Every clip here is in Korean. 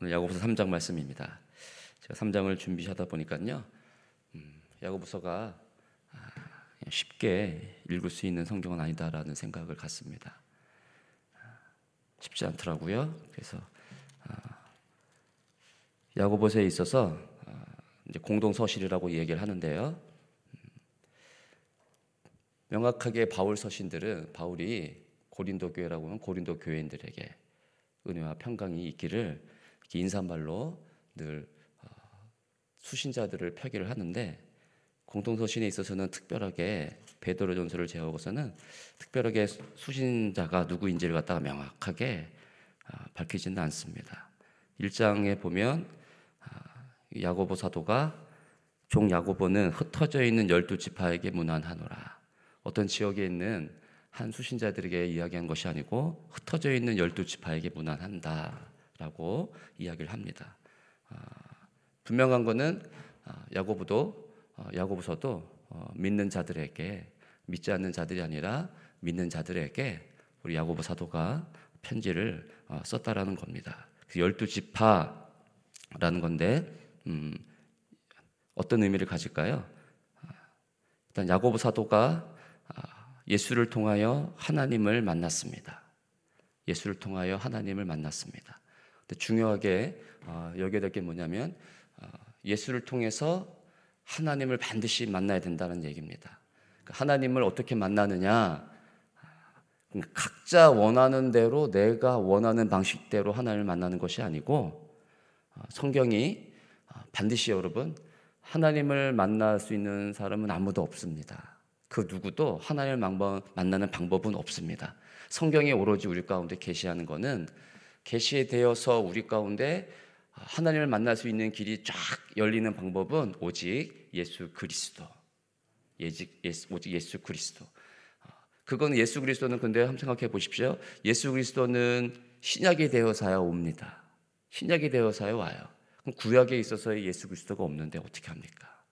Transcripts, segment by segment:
오늘 야고보서 3장 말씀입니다. 제가 3장을 준비하다 보니까요. 음, 야고보서가 아, 쉽게 읽을 수 있는 성경은 아니다라는 생각을 갖습니다. 쉽지 않더라고요. 그래서 아, 야고보서에 있어서 아, 공동 서실이라고 얘기를 하는데요. 음, 명확하게 바울 서신들은 바울이 고린도 교회라고 하면 고린도 교회인들에게 은혜와 평강이 있기를 인사말로 늘 어, 수신자들을 표기를 하는데 공동서신에 있어서는 특별하게 베드로 전서를 제하고서는 특별하게 수신자가 누구인지를 갖다가 명확하게 어, 밝히지는 않습니다. 1장에 보면 어, 야고보 사도가 종 야고보는 흩어져 있는 열두 지파에게 문안하노라. 어떤 지역에 있는 한 수신자들에게 이야기한 것이 아니고 흩어져 있는 열두 지파에게 문안한다 라고 이야기를 합니다. 아, 분명한 것은 아, 야고보도 어, 야고보서도 어, 믿는 자들에게 믿지 않는 자들이 아니라 믿는 자들에게 우리 야고보 사도가 편지를 어, 썼다라는 겁니다. 그 열두 지파라는 건데 음, 어떤 의미를 가질까요? 아, 일단 야고보 사도가 예수를 통하여 하나님을 만났습니다. 예수를 통하여 하나님을 만났습니다. 근데 중요하게 어, 여겨야 될 게 뭐냐면 어, 예수를 통해서 하나님을 반드시 만나야 된다는 얘기입니다. 그러니까 하나님을 어떻게 만나느냐? 그러니까 각자 원하는 대로 내가 원하는 방식대로 하나님을 만나는 것이 아니고 어, 성경이 반드시 여러분 하나님을 만날 수 있는 사람은 아무도 없습니다. 그 누구도 하나님을 만나는 방법은 없습니다. 성경에 오로지 우리 가운데 계시하는 것은 계시되어서 우리 가운데 하나님을 만날 수 있는 길이 쫙 열리는 방법은 오직 예수 그리스도. 오직 예수 그리스도. 그건 예수 그리스도는 근데 한번 생각해 보십시오. 예수 그리스도는 신약이 되어서야 옵니다. 신약이 되어서야 와요. 그럼 구약에 있어서의 예수 그리스도가 없는데 어떻게 합니까?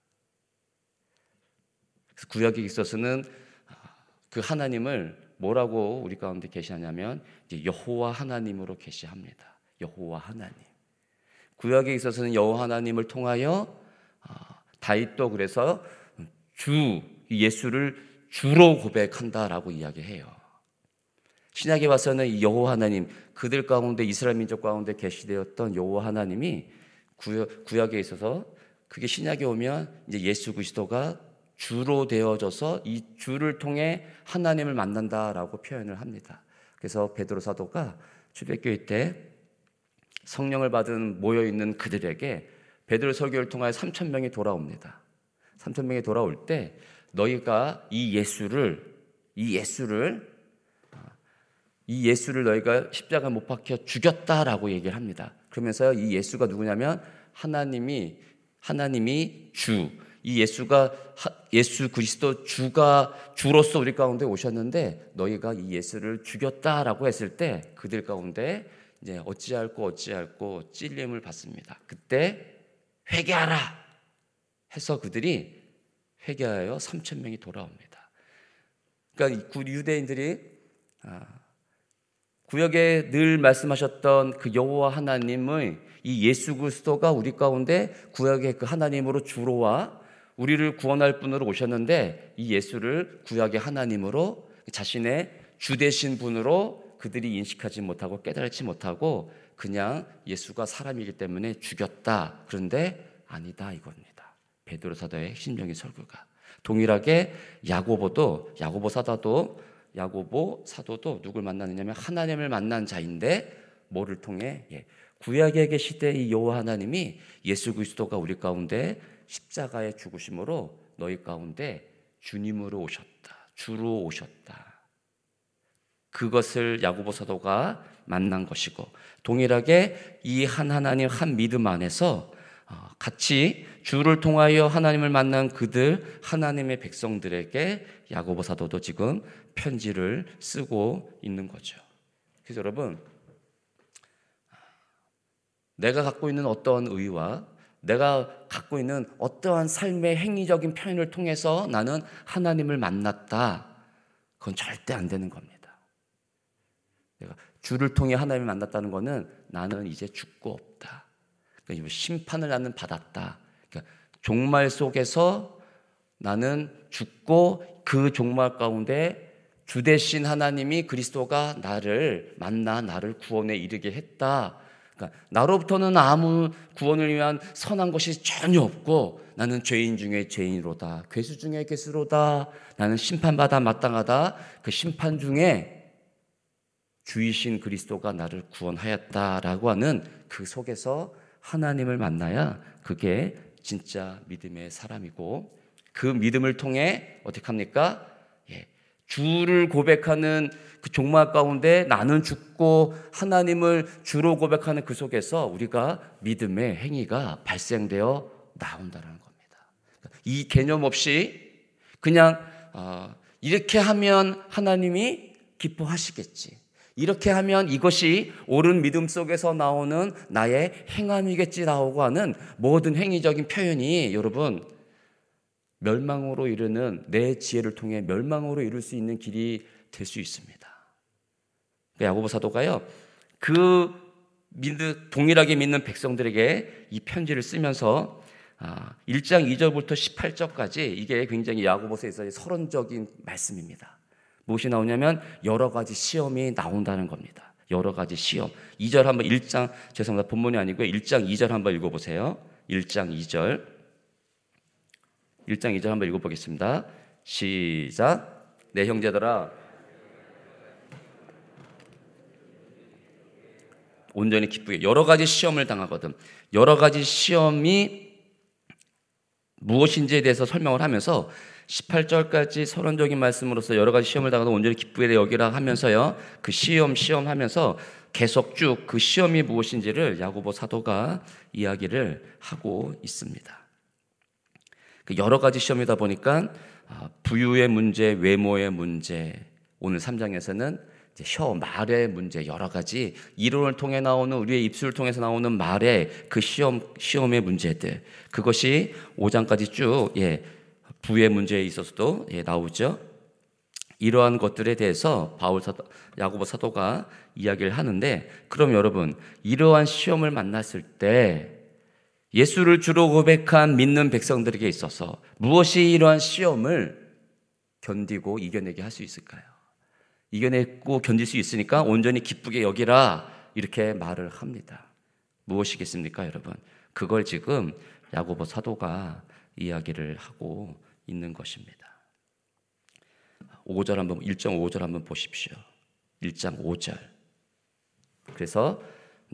구약에 있어서는 그 하나님을 뭐라고 우리 가운데 계시하냐면 여호와 하나님으로 계시합니다. 여호와 하나님. 구약에 있어서는 여호와 하나님을 통하여 아, 다윗도 그래서 주 예수를 주로 고백한다라고 이야기해요. 신약에 와서는 여호와 하나님 그들 가운데 이스라엘 민족 가운데 계시되었던 여호와 하나님이 구약, 구약에 있어서 그게 신약에 오면 이제 예수 그리스도가 주로 되어져서 이 주를 통해 하나님을 만난다라고 표현을 합니다. 그래서 베드로 사도가 주백교회 때 성령을 받은 모여 있는 그들에게 베드로 설교를 통하여 3천 명이 돌아옵니다. 3천 명이 돌아올 때 너희가 이 예수를 이 예수를 이 예수를 너희가 십자가 못 박혀 죽였다라고 얘기를 합니다. 그러면서 이 예수가 누구냐면 하나님이 하나님이 주 이 예수가 예수 그리스도 주가 주로서 우리 가운데 오셨는데 너희가 이 예수를 죽였다라고 했을 때 그들 가운데 이제 어찌할고 어찌할고 찔림을 받습니다. 그때 회개하라 해서 그들이 회개하여 3천 명이 돌아옵니다. 그러니까 유대인들이 아, 구역에 늘 말씀하셨던 그 여호와 하나님의 이 예수 그리스도가 우리 가운데 구역의 그 하나님으로 주로와 우리를 구원할 분으로 오셨는데 이 예수를 구약의 하나님으로 자신의 주되신 분으로 그들이 인식하지 못하고 깨달지 못하고 그냥 예수가 사람이기 때문에 죽였다. 그런데 아니다 이겁니다. 베드로 사도의 핵심적인 설교가 동일하게 야고보도 야고보 사도도 야고보 사도도 누굴 만나느냐면 하나님을 만난 자인데 뭐를 통해 예, 구약의 계시대 이 여호와 하나님이 예수 그리스도가 우리 가운데 십자가의 죽으심으로 너희 가운데 주님으로 오셨다. 주로 오셨다. 그것을 야고보 사도가 만난 것이고 동일하게 이 한 하나님 한 믿음 안에서 어, 같이 주를 통하여 하나님을 만난 그들 하나님의 백성들에게 야고보 사도도 지금 편지를 쓰고 있는 거죠. 그래서 여러분 내가 갖고 있는 어떤 의와 내가 갖고 있는 어떠한 삶의 행위적인 표현을 통해서 나는 하나님을 만났다. 그건 절대 안 되는 겁니다. 내가 주를 통해 하나님을 만났다는 것은 나는 이제 죽고 없다. 그러니까 심판을 나는 받았다. 그러니까 종말 속에서 나는 죽고 그 종말 가운데 주 대신 하나님이 그리스도가 나를 만나 나를 구원에 이르게 했다. 그러니까 나로부터는 아무 구원을 위한 선한 것이 전혀 없고 나는 죄인 중에 죄인으로다. 괴수 중에 괴수로다. 나는 심판받아 마땅하다. 그 심판 중에 주이신 그리스도가 나를 구원하였다라고 하는 그 속에서 하나님을 만나야 그게 진짜 믿음의 사람이고 그 믿음을 통해 어떻게 합니까? 예, 주를 고백하는 그 종말 가운데 나는 죽고 하나님을 주로 고백하는 그 속에서 우리가 믿음의 행위가 발생되어 나온다는 겁니다. 이 개념 없이 그냥 어, 이렇게 하면 하나님이 기뻐하시겠지. 이렇게 하면 이것이 옳은 믿음 속에서 나오는 나의 행함이겠지라고 하는 모든 행위적인 표현이 여러분 멸망으로 이르는 내 지혜를 통해 멸망으로 이룰 수 있는 길이 될 수 있습니다. 그러니까 야고보 사도가요. 그 믿는 동일하게 믿는 백성들에게 이 편지를 쓰면서 1장 아, 2절부터 18절까지 이게 굉장히 야고보서에서의 서론적인 말씀입니다. 무엇이 나오냐면 여러 가지 시험이 나온다는 겁니다. 여러 가지 시험. 2절 한번 1장 죄송합니다. 본문이 아니고요. 1장 2절 한번 읽어 보세요. 1장 2절. 1장 2절 한번 읽어 보겠습니다. 시작. 내 형제들아 온전히 기쁘게 여러 가지 시험을 당하거든. 여러 가지 시험이 무엇인지에 대해서 설명을 하면서 18절까지 서론적인 말씀으로서 여러 가지 시험을 당하도 온전히 기쁘게 여기라 하면서요. 그 시험 시험 하면서 계속 쭉 그 시험이 무엇인지를 야고보 사도가 이야기를 하고 있습니다. 그 여러 가지 시험이다 보니까 아, 부유의 문제, 외모의 문제, 오늘 3장에서는 혀, 말의 문제 여러 가지 이론을 통해 나오는 우리의 입술을 통해서 나오는 말의 그 시험 시험의 문제들 그것이 5장까지 쭉 예, 부의 문제에 있어서도 예, 나오죠. 이러한 것들에 대해서 바울 사도, 야고보 사도가 이야기를 하는데 그럼 여러분 이러한 시험을 만났을 때 예수를 주로 고백한 믿는 백성들에게 있어서 무엇이 이러한 시험을 견디고 이겨내게 할 수 있을까요? 이겨내고 견딜 수 있으니까 온전히 기쁘게 여기라 이렇게 말을 합니다. 무엇이겠습니까, 여러분? 그걸 지금 야고보 사도가 이야기를 하고 있는 것입니다. 5절 한번 1장 5절 한번 보십시오. 1장 5절. 그래서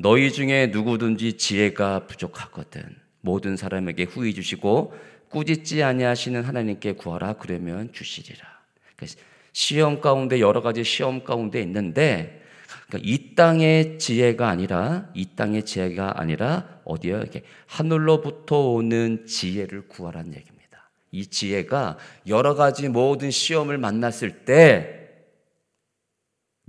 너희 중에 누구든지 지혜가 부족하거든 모든 사람에게 후히 주시고 꾸짖지 아니하시는 하나님께 구하라 그러면 주시리라. 시험 가운데 여러 가지 시험 가운데 있는데 그러니까 이 땅의 지혜가 아니라 이 땅의 지혜가 아니라 어디요? 이렇게 하늘로부터 오는 지혜를 구하라는 얘기입니다. 이 지혜가 여러 가지 모든 시험을 만났을 때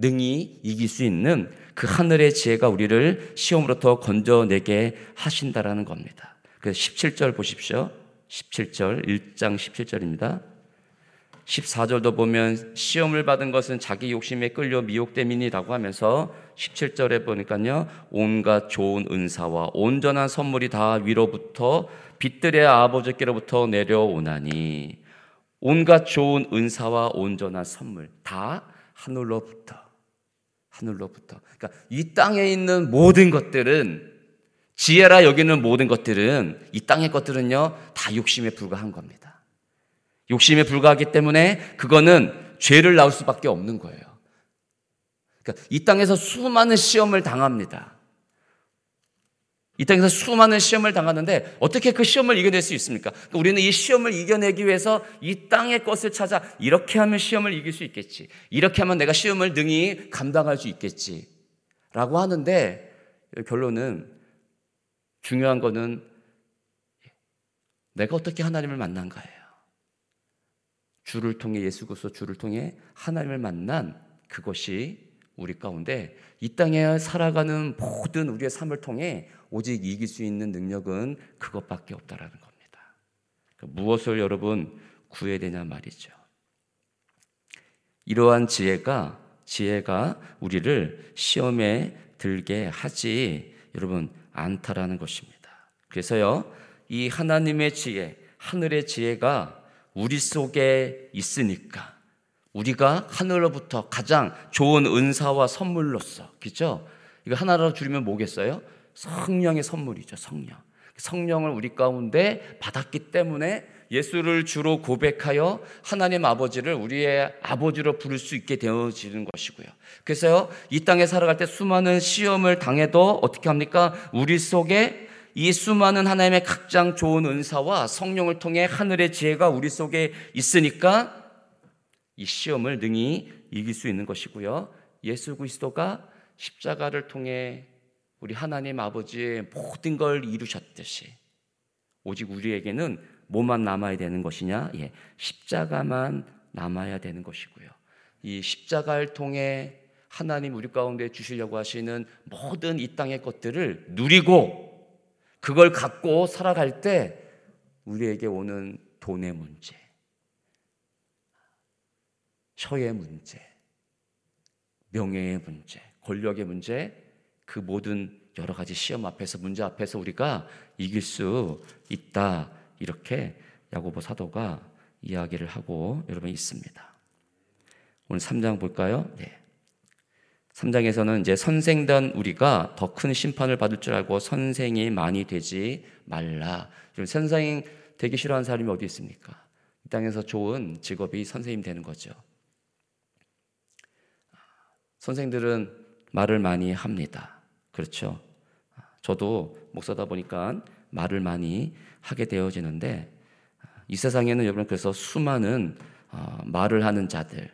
능히 이길 수 있는 그 하늘의 지혜가 우리를 시험으로부터 건져내게 하신다라는 겁니다. 그래서 17절 보십시오. 17절 1장 17절입니다. 14절도 보면 시험을 받은 것은 자기 욕심에 끌려 미혹됨이니라고 하면서 17절에 보니까요. 온갖 좋은 은사와 온전한 선물이 다 위로부터 빛들의 아버지께로부터 내려오나니 온갖 좋은 은사와 온전한 선물 다 하늘로부터 하늘로부터 그러니까 이 땅에 있는 모든 것들은 지혜라 여기는 모든 것들은 이 땅의 것들은요 다 욕심에 불과한 겁니다. 욕심에 불과하기 때문에 그거는 죄를 낳을 수밖에 없는 거예요. 그러니까 이 땅에서 수많은 시험을 당합니다. 이 땅에서 수많은 시험을 당하는데 어떻게 그 시험을 이겨낼 수 있습니까? 그러니까 우리는 이 시험을 이겨내기 위해서 이 땅의 것을 찾아 이렇게 하면 시험을 이길 수 있겠지. 이렇게 하면 내가 시험을 능히 감당할 수 있겠지. 라고 하는데 결론은 중요한 거는 내가 어떻게 하나님을 만난가예요. 주를 통해 예수 그리스도 주를 통해 하나님을 만난 그것이 우리 가운데 이 땅에 살아가는 모든 우리의 삶을 통해 오직 이길 수 있는 능력은 그것밖에 없다라는 겁니다. 그러니까 무엇을 여러분 구해야 되냐 말이죠. 이러한 지혜가 지혜가 우리를 시험에 들게 하지 여러분 않다라는 것입니다. 그래서요, 이 하나님의 지혜, 하늘의 지혜가 우리 속에 있으니까 우리가 하늘로부터 가장 좋은 은사와 선물로서, 그죠? 이거 하나로 줄이면 뭐겠어요? 성령의 선물이죠, 성령. 성령을 우리 가운데 받았기 때문에 예수를 주로 고백하여 하나님 아버지를 우리의 아버지로 부를 수 있게 되어지는 것이고요. 그래서요, 이 땅에 살아갈 때 수많은 시험을 당해도 어떻게 합니까? 우리 속에 이 수많은 하나님의 각장 좋은 은사와 성령을 통해 하늘의 지혜가 우리 속에 있으니까 이 시험을 능히 이길 수 있는 것이고요. 예수 그리스도가 십자가를 통해 우리 하나님 아버지의 모든 걸 이루셨듯이 오직 우리에게는 뭐만 남아야 되는 것이냐? 예, 십자가만 남아야 되는 것이고요. 이 십자가를 통해 하나님 우리 가운데 주시려고 하시는 모든 이 땅의 것들을 누리고 그걸 갖고 살아갈 때 우리에게 오는 돈의 문제, 처의 문제, 명예의 문제, 권력의 문제, 그 모든 여러 가지 시험 앞에서 문제 앞에서 우리가 이길 수 있다 이렇게 야고보 사도가 이야기를 하고 여러분 있습니다. 오늘 3장 볼까요? 네. 3장에서는 이제 선생단 우리가 더 큰 심판을 받을 줄 알고 선생이 많이 되지 말라. 선생 되기 싫어하는 사람이 어디 있습니까? 이 땅에서 좋은 직업이 선생님 되는 거죠. 선생들은 말을 많이 합니다. 그렇죠. 저도 목사다 보니까 말을 많이 하게 되어지는데 이 세상에는 여러분 그래서 수많은 어, 말을 하는 자들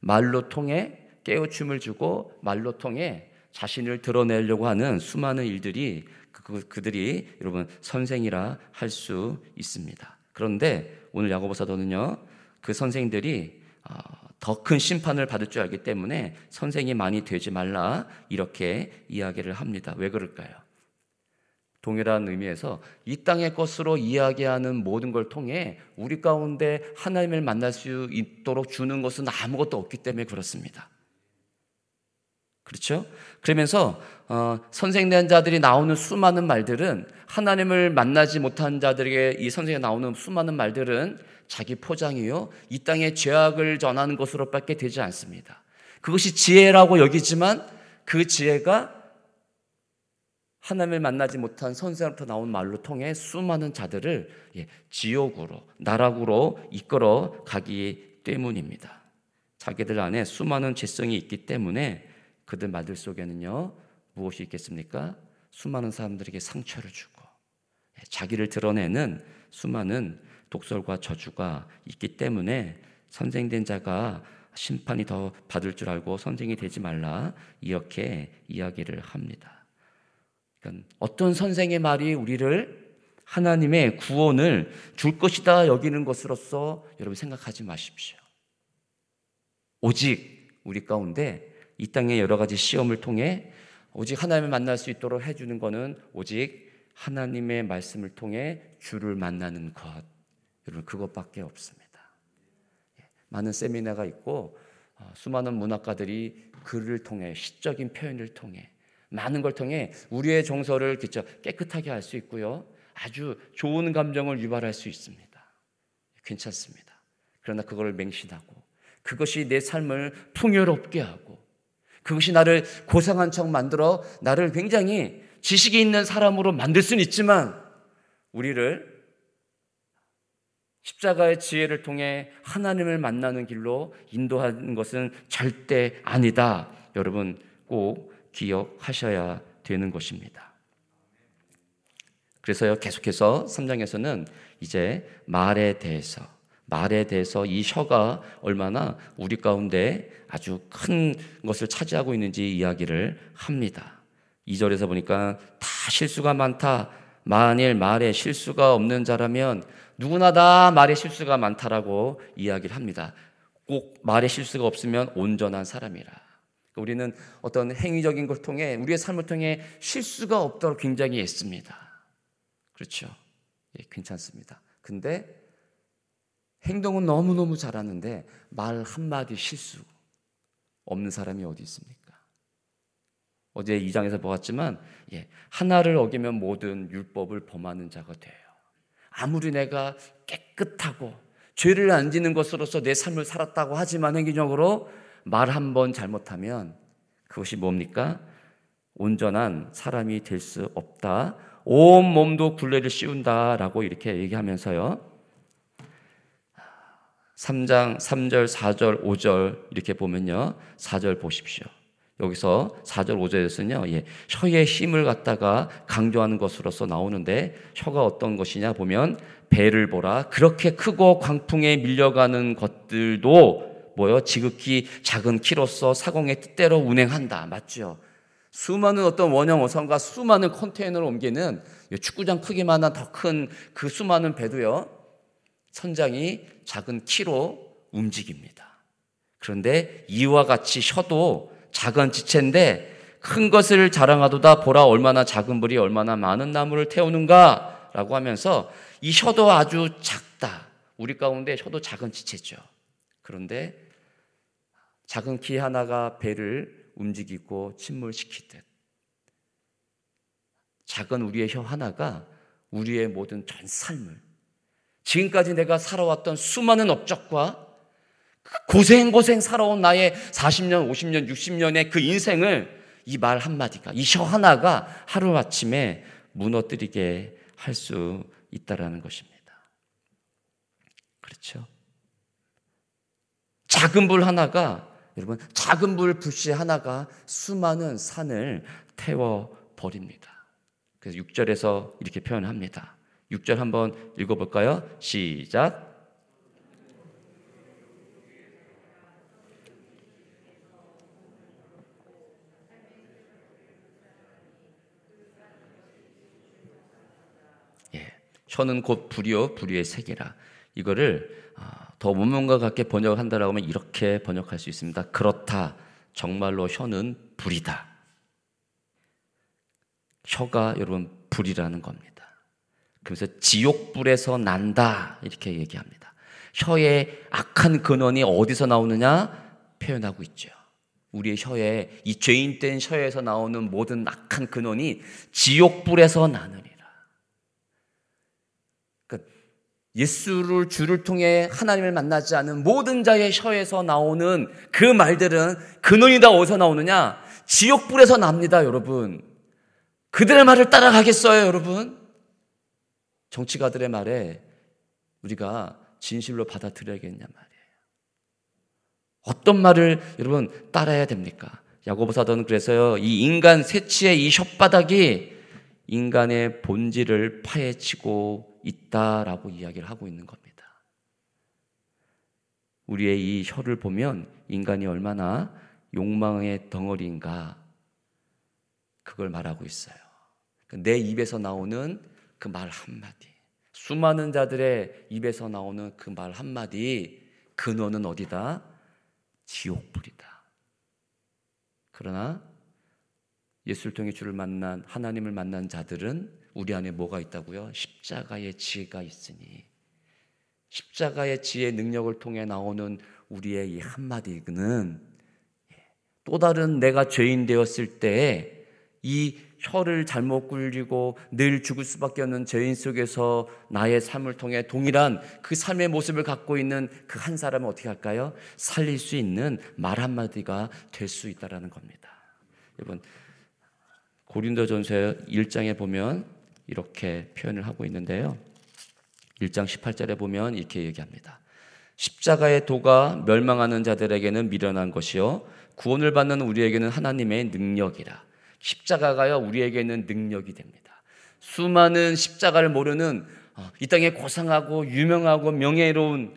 말로 통해 깨우침을 주고 말로 통해 자신을 드러내려고 하는 수많은 일들이 그, 그들이 여러분 선생이라 할 수 있습니다. 그런데 오늘 야고보 사도는요 그 선생들이 어, 더 큰 심판을 받을 줄 알기 때문에 선생이 많이 되지 말라 이렇게 이야기를 합니다. 왜 그럴까요? 동일한 의미에서 이 땅의 것으로 이야기하는 모든 걸 통해 우리 가운데 하나님을 만날 수 있도록 주는 것은 아무것도 없기 때문에 그렇습니다. 그렇죠? 그러면서 어, 선생된 자들이 나오는 수많은 말들은 하나님을 만나지 못한 자들에게 이 선생에 나오는 수많은 말들은 자기 포장이요. 이 땅에 죄악을 전하는 것으로밖에 되지 않습니다. 그것이 지혜라고 여기지만 그 지혜가 하나님을 만나지 못한 선생으로부터 나온 말로 통해 수많은 자들을 예, 지옥으로 나락으로 이끌어 가기 때문입니다. 자기들 안에 수많은 죄성이 있기 때문에 그들 말들 속에는요 무엇이 있겠습니까? 수많은 사람들에게 상처를 주고 예, 자기를 드러내는 수많은 독설과 저주가 있기 때문에 선생된 자가 심판이 더 받을 줄 알고 선생이 되지 말라 이렇게 이야기를 합니다. 그러니까 어떤 선생의 말이 우리를 하나님의 구원을 줄 것이다 여기는 것으로서 여러분 생각하지 마십시오. 오직 우리 가운데 이 땅의 여러 가지 시험을 통해 오직 하나님을 만날 수 있도록 해주는 것은 오직 하나님의 말씀을 통해 주를 만나는 것. 여러분 그것밖에 없습니다. 예, 많은 세미나가 있고 어, 수많은 문학가들이 글을 통해 시적인 표현을 통해 많은 걸 통해 우리의 정서를 깨끗하게 할 수 있고요. 아주 좋은 감정을 유발할 수 있습니다. 괜찮습니다. 그러나 그걸 맹신하고 그것이 내 삶을 풍요롭게 하고 그것이 나를 고상한 척 만들어 나를 굉장히 지식이 있는 사람으로 만들 수는 있지만 우리를 십자가의 지혜를 통해 하나님을 만나는 길로 인도하는 것은 절대 아니다. 여러분 꼭 기억하셔야 되는 것입니다. 그래서요, 계속해서 3장에서는 이제 말에 대해서, 말에 대해서 이 혀가 얼마나 우리 가운데 아주 큰 것을 차지하고 있는지 이야기를 합니다. 2절에서 보니까 다 실수가 많다. 만일 말에 실수가 없는 자라면 누구나 다 말에 실수가 많다라고 이야기를 합니다. 꼭 말에 실수가 없으면 온전한 사람이라. 그러니까 우리는 어떤 행위적인 걸 통해 우리의 삶을 통해 실수가 없도록 굉장히 애씁니다. 그렇죠? 예, 괜찮습니다. 근데 행동은 너무너무 잘하는데 말 한마디 실수. 없는 사람이 어디 있습니까? 어제 이장에서 보았지만 예, 하나를 어기면 모든 율법을 범하는 자가 돼요. 아무리 내가 깨끗하고 죄를 안 지는 것으로서 내 삶을 살았다고 하지만 행위적으로 말 한 번 잘못하면 그것이 뭡니까? 온전한 사람이 될 수 없다. 온 몸도 굴레를 씌운다라고 이렇게 얘기하면서요. 3장 3절, 4절, 5절 이렇게 보면요. 4절 보십시오. 여기서 4절, 5절에서는요, 예, 혀의 힘을 갖다가 강조하는 것으로서 나오는데, 혀가 어떤 것이냐 보면, 배를 보라. 그렇게 크고 광풍에 밀려가는 것들도 뭐요? 지극히 작은 키로서 사공의 뜻대로 운행한다. 맞죠? 수많은 어떤 원형 어선과 수많은 컨테이너를 옮기는 축구장 크기만한 더 큰 그 수많은 배도요. 선장이 작은 키로 움직입니다. 그런데 이와 같이 혀도 작은 지체인데 큰 것을 자랑하도다 보라 얼마나 작은 불이 얼마나 많은 나무를 태우는가 라고 하면서 이 혀도 아주 작다. 우리 가운데 혀도 작은 지체죠. 그런데 작은 키 하나가 배를 움직이고 침몰시키듯 작은 우리의 혀 하나가 우리의 모든 전 삶을 지금까지 내가 살아왔던 수많은 업적과 고생고생 살아온 나의 40년, 50년, 60년의 그 인생을 이 말 한마디가, 이혀 하나가 하루아침에 무너뜨리게 할 수 있다라는 것입니다. 그렇죠? 작은 불 하나가, 여러분, 작은 불 불씨 하나가 수많은 산을 태워 버립니다. 그래서 6절에서 이렇게 표현합니다. 6절 한번 읽어볼까요? 시작. 예, 혀는 곧 불이요 불의의 세계라. 이거를 아, 더 문문과 같게 번역한다라고 하면 이렇게 번역할 수 있습니다. 그렇다. 정말로 혀는 불이다. 혀가 여러분 불이라는 겁니다. 그래서 지옥불에서 난다 이렇게 얘기합니다. 혀의 악한 근원이 어디서 나오느냐 표현하고 있죠. 우리의 혀에 이 죄인된 혀에서 나오는 모든 악한 근원이 지옥불에서 나느니라. 그러니까 예수를 주를 통해 하나님을 만나지 않은 모든 자의 혀에서 나오는 그 말들은 근원이 다 어디서 나오느냐? 지옥불에서 납니다, 여러분. 그들의 말을 따라가겠어요, 여러분? 정치가들의 말에 우리가 진실로 받아들여야겠냐 말이에요. 어떤 말을 여러분 따라야 됩니까? 야고보 사도는 그래서요. 이 인간 세치의 이 혓바닥이 인간의 본질을 파헤치고 있다라고 이야기를 하고 있는 겁니다. 우리의 이 혀를 보면 인간이 얼마나 욕망의 덩어리인가 그걸 말하고 있어요. 내 입에서 나오는 그 말 한마디. 수많은 자들의 입에서 나오는 그 말 한마디, 근원은 어디다? 지옥불이다. 그러나 예수를 통해 주를 만난 하나님을 만난 자들은 우리 안에 뭐가 있다고요? 십자가의 지혜가 있으니 십자가의 지혜 능력을 통해 나오는 우리의 이 한마디는 또 다른 내가 죄인 되었을 때이 혀를 잘못 굴리고 늘 죽을 수밖에 없는 죄인 속에서 나의 삶을 통해 동일한 그 삶의 모습을 갖고 있는 그 한 사람은 어떻게 할까요? 살릴 수 있는 말 한마디가 될 수 있다라는 겁니다. 여러분 고린도전서 1장에 보면 이렇게 표현을 하고 있는데요. 1장 18절에 보면 이렇게 얘기합니다. 십자가의 도가 멸망하는 자들에게는 미련한 것이요 구원을 받는 우리에게는 하나님의 능력이라. 십자가가요 우리에게는 능력이 됩니다. 수많은 십자가를 모르는 어, 이 땅에 고상하고 유명하고 명예로운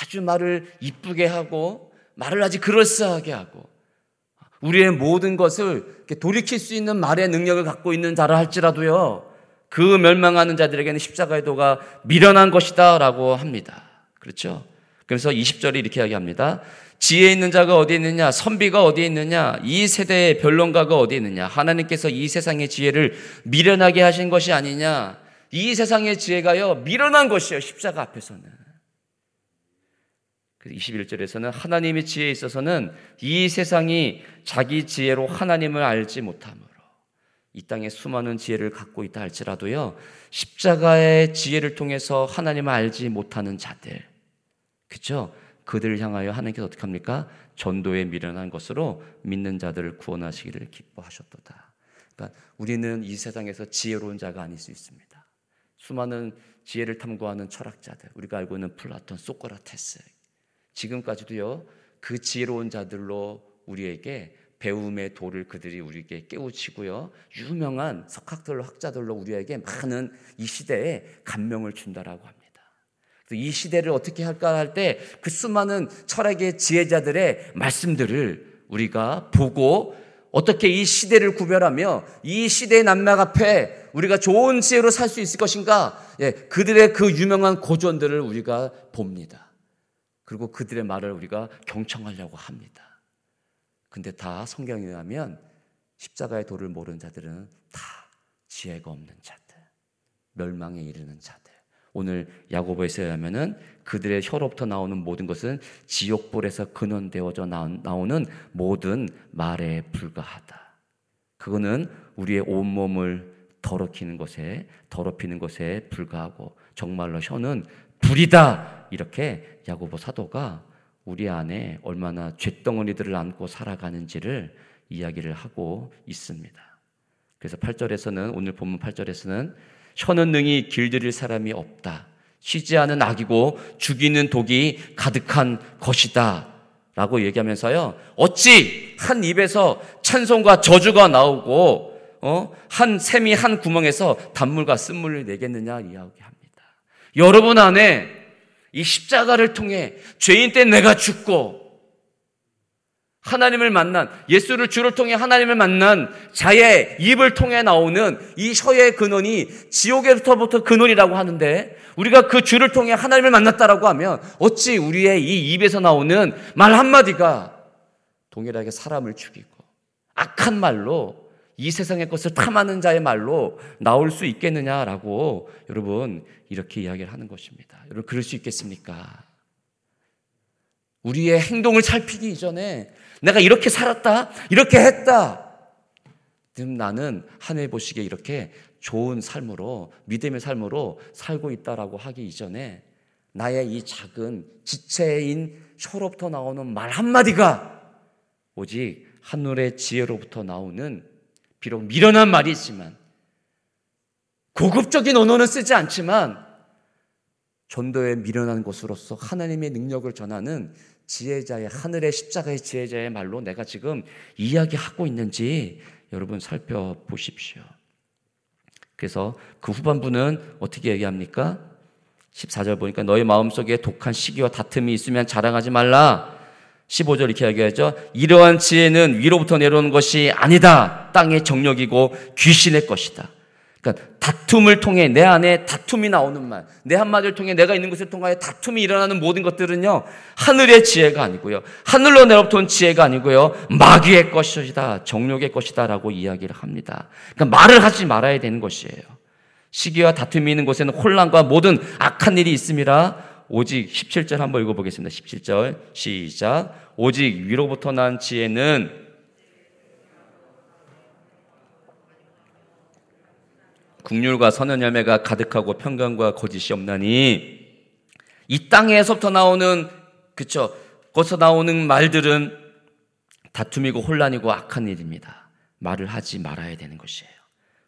아주 말을 이쁘게 하고 말을 아주 그럴싸하게 하고 우리의 모든 것을 돌이킬 수 있는 말의 능력을 갖고 있는 자라 할지라도요 그 멸망하는 자들에게는 십자가의 도가 미련한 것이다 라고 합니다. 그렇죠? 그래서 20절에 이렇게 이야기합니다. 지혜 있는 자가 어디 있느냐? 선비가 어디 있느냐? 이 세대의 변론가가 어디 있느냐? 하나님께서 이 세상의 지혜를 미련하게 하신 것이 아니냐? 이 세상의 지혜가요, 미련한 것이에요, 십자가 앞에서는. 21절에서는 하나님의 지혜에 있어서는 이 세상이 자기 지혜로 하나님을 알지 못함으로 이 땅에 수많은 지혜를 갖고 있다 할지라도요 십자가의 지혜를 통해서 하나님을 알지 못하는 자들 그죠? 그들을 향하여 하나님께서 어떻게 합니까? 전도에 미련한 것으로 믿는 자들을 구원하시기를 기뻐하셨도다. 그러니까 우리는 이 세상에서 지혜로운 자가 아닐 수 있습니다. 수많은 지혜를 탐구하는 철학자들, 우리가 알고 있는 플라톤, 소크라테스, 지금까지도요 그 지혜로운 자들로 우리에게 배움의 도를 그들이 우리에게 깨우치고요 유명한 석학들로 학자들로 우리에게 많은 이 시대에 감명을 준다라고 합니다. 이 시대를 어떻게 할까 할 때 그 수많은 철학의 지혜자들의 말씀들을 우리가 보고 어떻게 이 시대를 구별하며 이 시대의 난막 앞에 우리가 좋은 지혜로 살 수 있을 것인가? 예, 그들의 그 유명한 고전들을 우리가 봅니다. 그리고 그들의 말을 우리가 경청하려고 합니다. 근데 다 성경에 의하면 십자가의 도를 모르는 자들은 다 지혜가 없는 자들, 멸망에 이르는 자들. 오늘 야고보에서 의하면은 그들의 혀로부터 나오는 모든 것은 지옥불에서 근원되어져 나오는 모든 말에 불과하다. 그거는 우리의 온몸을 더럽히는 것에 더럽히는 것에 불과하고 정말로 혀는 불이다. 이렇게 야고보 사도가 우리 안에 얼마나 쇳덩어리들을 안고 살아가는지를 이야기를 하고 있습니다. 그래서 8절에서는 오늘 본문 8절에서는 혀는 능히 길들일 사람이 없다. 쉬지 않은 악이고 죽이는 독이 가득한 것이다. 라고 얘기하면서요. 어찌 한 입에서 찬송과 저주가 나오고 어? 한 샘이 한 구멍에서 단물과 쓴물을 내겠느냐 이야기합니다. 여러분 안에 이 십자가를 통해 죄인 때 내가 죽고 하나님을 만난 예수를 주를 통해 하나님을 만난 자의 입을 통해 나오는 이 혀의 근원이 지옥에서부터 근원이라고 하는데 우리가 그 주를 통해 하나님을 만났다라고 하면 어찌 우리의 이 입에서 나오는 말 한마디가 동일하게 사람을 죽이고 악한 말로 이 세상의 것을 탐하는 자의 말로 나올 수 있겠느냐라고 여러분 이렇게 이야기를 하는 것입니다. 여러분 그럴 수 있겠습니까? 우리의 행동을 살피기 이전에 내가 이렇게 살았다, 이렇게 했다. 그럼 나는 하늘 보시기에 이렇게 좋은 삶으로 믿음의 삶으로 살고 있다라고 하기 이전에 나의 이 작은 지체인 혀로부터 나오는 말 한마디가 오직 하늘의 지혜로부터 나오는 비록 미련한 말이지만 고급적인 언어는 쓰지 않지만 전도에 미련한 것으로서 하나님의 능력을 전하는 지혜자의 하늘의 십자가의 지혜자의 말로 내가 지금 이야기하고 있는지 여러분 살펴보십시오. 그래서 그 후반부는 어떻게 얘기합니까? 14절 보니까 너희 마음속에 독한 시기와 다툼이 있으면 자랑하지 말라. 15절 이렇게 얘기하죠. 이러한 지혜는 위로부터 내려오는 것이 아니다. 땅의 정력이고 귀신의 것이다. 그러니까 다툼을 통해 내 안에 다툼이 나오는 말, 내 한마디를 통해 내가 있는 것을 통하여 다툼이 일어나는 모든 것들은요, 하늘의 지혜가 아니고요, 하늘로 내려부터 온 지혜가 아니고요, 마귀의 것이다, 정욕의 것이다라고 이야기를 합니다. 그러니까 말을 하지 말아야 되는 것이에요. 시기와 다툼이 있는 곳에는 혼란과 모든 악한 일이 있음이라 오직 17절 한번 읽어보겠습니다. 17절 시작. 오직 위로부터 난 지혜는 국률과 선한 열매가 가득하고 평강과 거짓이 없나니 이 땅에서부터 나오는 그쵸 거기서 나오는 말들은 다툼이고 혼란이고 악한 일입니다. 말을 하지 말아야 되는 것이에요.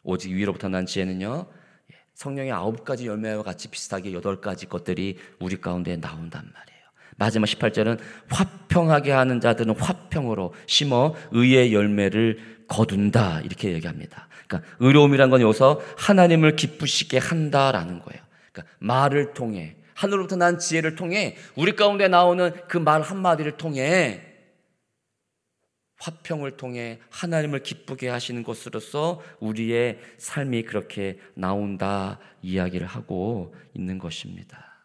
오직 위로부터 난 지혜는요 예, 성령의 아홉 가지 열매와 같이 비슷하게 여덟 가지 것들이 우리 가운데 나온단 말이에요. 마지막 18절은 화평하게 하는 자들은 화평으로 심어 의의 열매를 거둔다 이렇게 얘기합니다. 그러니까 의로움이란 건 여기서 하나님을 기쁘시게 한다라는 거예요. 그러니까 말을 통해 하늘로부터 난 지혜를 통해 우리 가운데 나오는 그 말 한마디를 통해 화평을 통해 하나님을 기쁘게 하시는 것으로서 우리의 삶이 그렇게 나온다 이야기를 하고 있는 것입니다.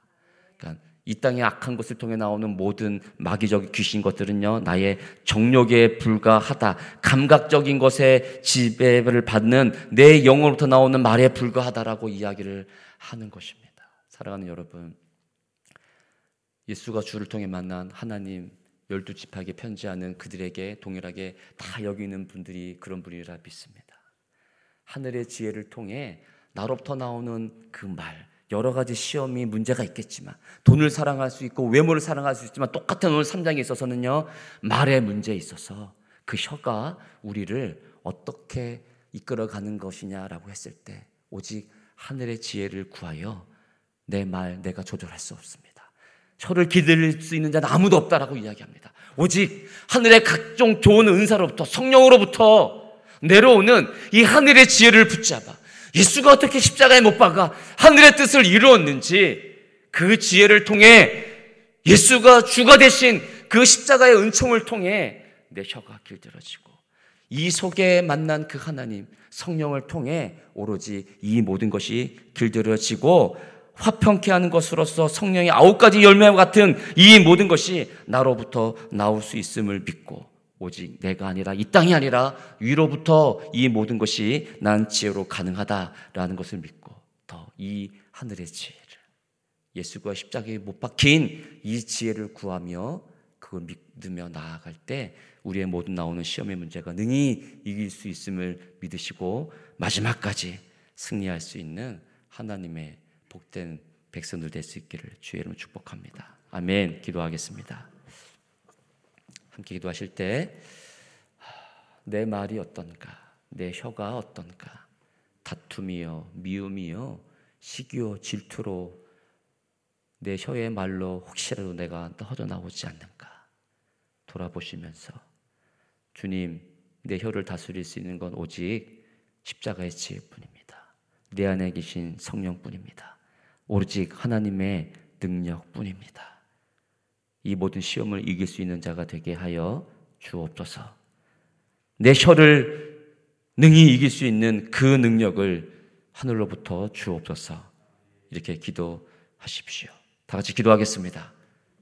그러니까 이 땅의 악한 것을 통해 나오는 모든 마귀적 귀신 것들은요, 나의 정욕에 불과하다. 감각적인 것에 지배를 받는 내 영으로부터 나오는 말에 불과하다라고 이야기를 하는 것입니다. 사랑하는 여러분. 예수가 주를 통해 만난 하나님 열두 지파에게 편지하는 그들에게 동일하게 다 여기는 분들이 그런 분이라 믿습니다. 하늘의 지혜를 통해 나로부터 나오는 그 말, 여러 가지 시험이 문제가 있겠지만 돈을 사랑할 수 있고 외모를 사랑할 수 있지만 똑같은 오늘 3장에 있어서는요 말의 문제에 있어서 그 혀가 우리를 어떻게 이끌어가는 것이냐라고 했을 때 오직 하늘의 지혜를 구하여 내 말 내가 조절할 수 없습니다. 혀를 기들릴 수 있는 자는 아무도 없다라고 이야기합니다. 오직 하늘의 각종 좋은 은사로부터 성령으로부터 내려오는 이 하늘의 지혜를 붙잡아 예수가 어떻게 십자가에 못 박아 하늘의 뜻을 이루었는지 그 지혜를 통해 예수가 주가 되신 그 십자가의 은총을 통해 내 혀가 길들어지고 이 속에 만난 그 하나님 성령을 통해 오로지 이 모든 것이 길들여지고 화평케 하는 것으로서 성령의 아홉 가지 열매와 같은 이 모든 것이 나로부터 나올 수 있음을 믿고 오직 내가 아니라 이 땅이 아니라 위로부터 이 모든 것이 난 지혜로 가능하다라는 것을 믿고 더 이 하늘의 지혜를 예수가 십자가에 못 박힌 이 지혜를 구하며 그걸 믿으며 나아갈 때 우리의 모든 나오는 시험의 문제가 능히 이길 수 있음을 믿으시고 마지막까지 승리할 수 있는 하나님의 복된 백성들 될 수 있기를 주의 이름으로 축복합니다. 아멘. 기도하겠습니다. 함께 기도하실 때 내 말이 어떤가? 내 혀가 어떤가? 다툼이요, 미움이요, 시기요, 질투로 내 혀의 말로 혹시라도 내가 허져 나오지 않는가? 돌아보시면서 주님, 내 혀를 다스릴 수 있는 건 오직 십자가의 지혜뿐입니다. 내 안에 계신 성령뿐입니다. 오직 하나님의 능력뿐입니다. 이 모든 시험을 이길 수 있는 자가 되게 하여 주옵소서. 내 혀를 능히 이길 수 있는 그 능력을 하늘로부터 주옵소서. 이렇게 기도하십시오. 다 같이 기도하겠습니다.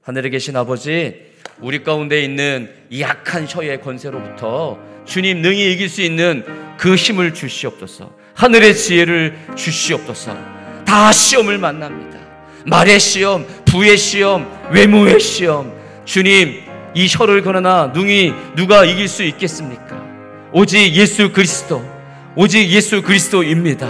하늘에 계신 아버지, 우리 가운데 있는 이 약한 혀의 권세로부터 주님 능히 이길 수 있는 그 힘을 주시옵소서. 하늘의 지혜를 주시옵소서. 다 시험을 만납니다. 말의 시험, 부의 시험, 외모의 시험. 주님, 이 혀를 그러나 능히 누가 이길 수 있겠습니까? 오직 예수 그리스도, 오직 예수 그리스도입니다.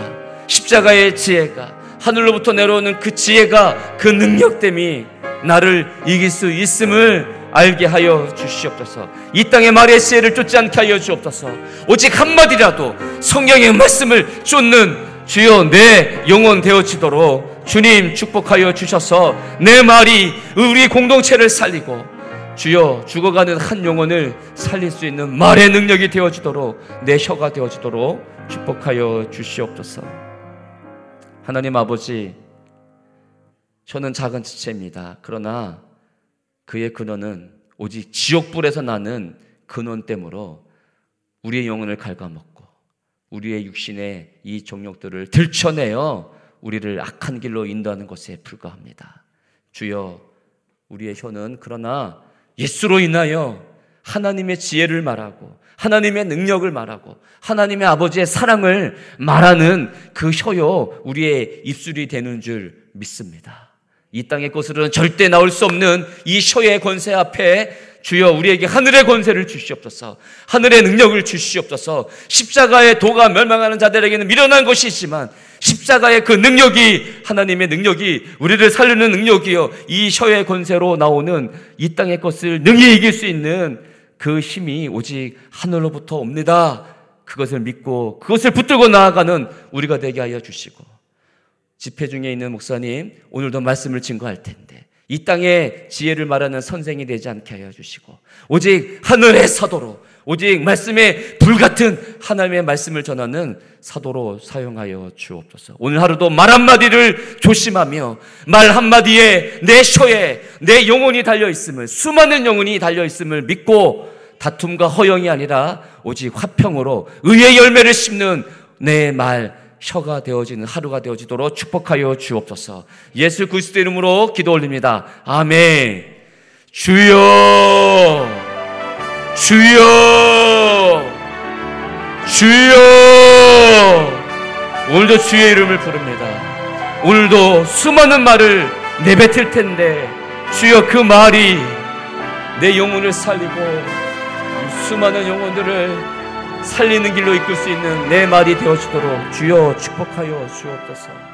십자가의 지혜가 하늘로부터 내려오는 그 지혜가 그 능력됨이 나를 이길 수 있음을 알게 하여 주시옵소서. 이 땅의 말의 지혜를 쫓지 않게 하여 주옵소서. 오직 한마디라도 성령의 말씀을 쫓는 주여 내 영혼 되어지도록 주님 축복하여 주셔서 내 말이 우리 공동체를 살리고 주여 죽어가는 한 영혼을 살릴 수 있는 말의 능력이 되어지도록 내 혀가 되어지도록 축복하여 주시옵소서. 하나님 아버지, 저는 작은 지체입니다. 그러나 그의 근원은 오직 지옥불에서 나는 근원 때문에 우리의 영혼을 갉아먹고 우리의 육신의 이 종력들을 들춰내어 우리를 악한 길로 인도하는 것에 불과합니다. 주여, 우리의 혀는 그러나 예수로 인하여 하나님의 지혜를 말하고 하나님의 능력을 말하고 하나님의 아버지의 사랑을 말하는 그 혀요 우리의 입술이 되는 줄 믿습니다. 이 땅의 것으로는 절대 나올 수 없는 이 혀의 권세 앞에 주여 우리에게 하늘의 권세를 주시옵소서. 하늘의 능력을 주시옵소서. 십자가의 도가 멸망하는 자들에게는 미련한 것이 있지만 십자가의 그 능력이 하나님의 능력이 우리를 살리는 능력이요. 이 혀의 권세로 나오는 이 땅의 것을 능히 이길 수 있는 그 힘이 오직 하늘로부터 옵니다. 그것을 믿고 그것을 붙들고 나아가는 우리가 되게 하여 주시고 집회 중에 있는 목사님 오늘도 말씀을 증거할 텐데 이 땅의 지혜를 말하는 선생이 되지 않게 하여 주시고 오직 하늘의 사도로 오직 말씀의 불같은 하나님의 말씀을 전하는 사도로 사용하여 주옵소서. 오늘 하루도 말 한마디를 조심하며 말 한마디에 내 셔에 내 영혼이 달려 있음을 수많은 영혼이 달려 있음을 믿고 다툼과 허영이 아니라 오직 화평으로 의의 열매를 심는 내 말 혀가 되어지는 하루가 되어지도록 축복하여 주옵소서. 예수 그리스도 이름으로 기도 올립니다. 아멘. 주여, 주여, 주여. 오늘도 주의 이름을 부릅니다. 오늘도 수많은 말을 내뱉을 텐데 주여 그 말이 내 영혼을 살리고 수많은 영혼들을 살리는 길로 이끌 수 있는 내 말이 되어주도록 주여 축복하여 주옵소서.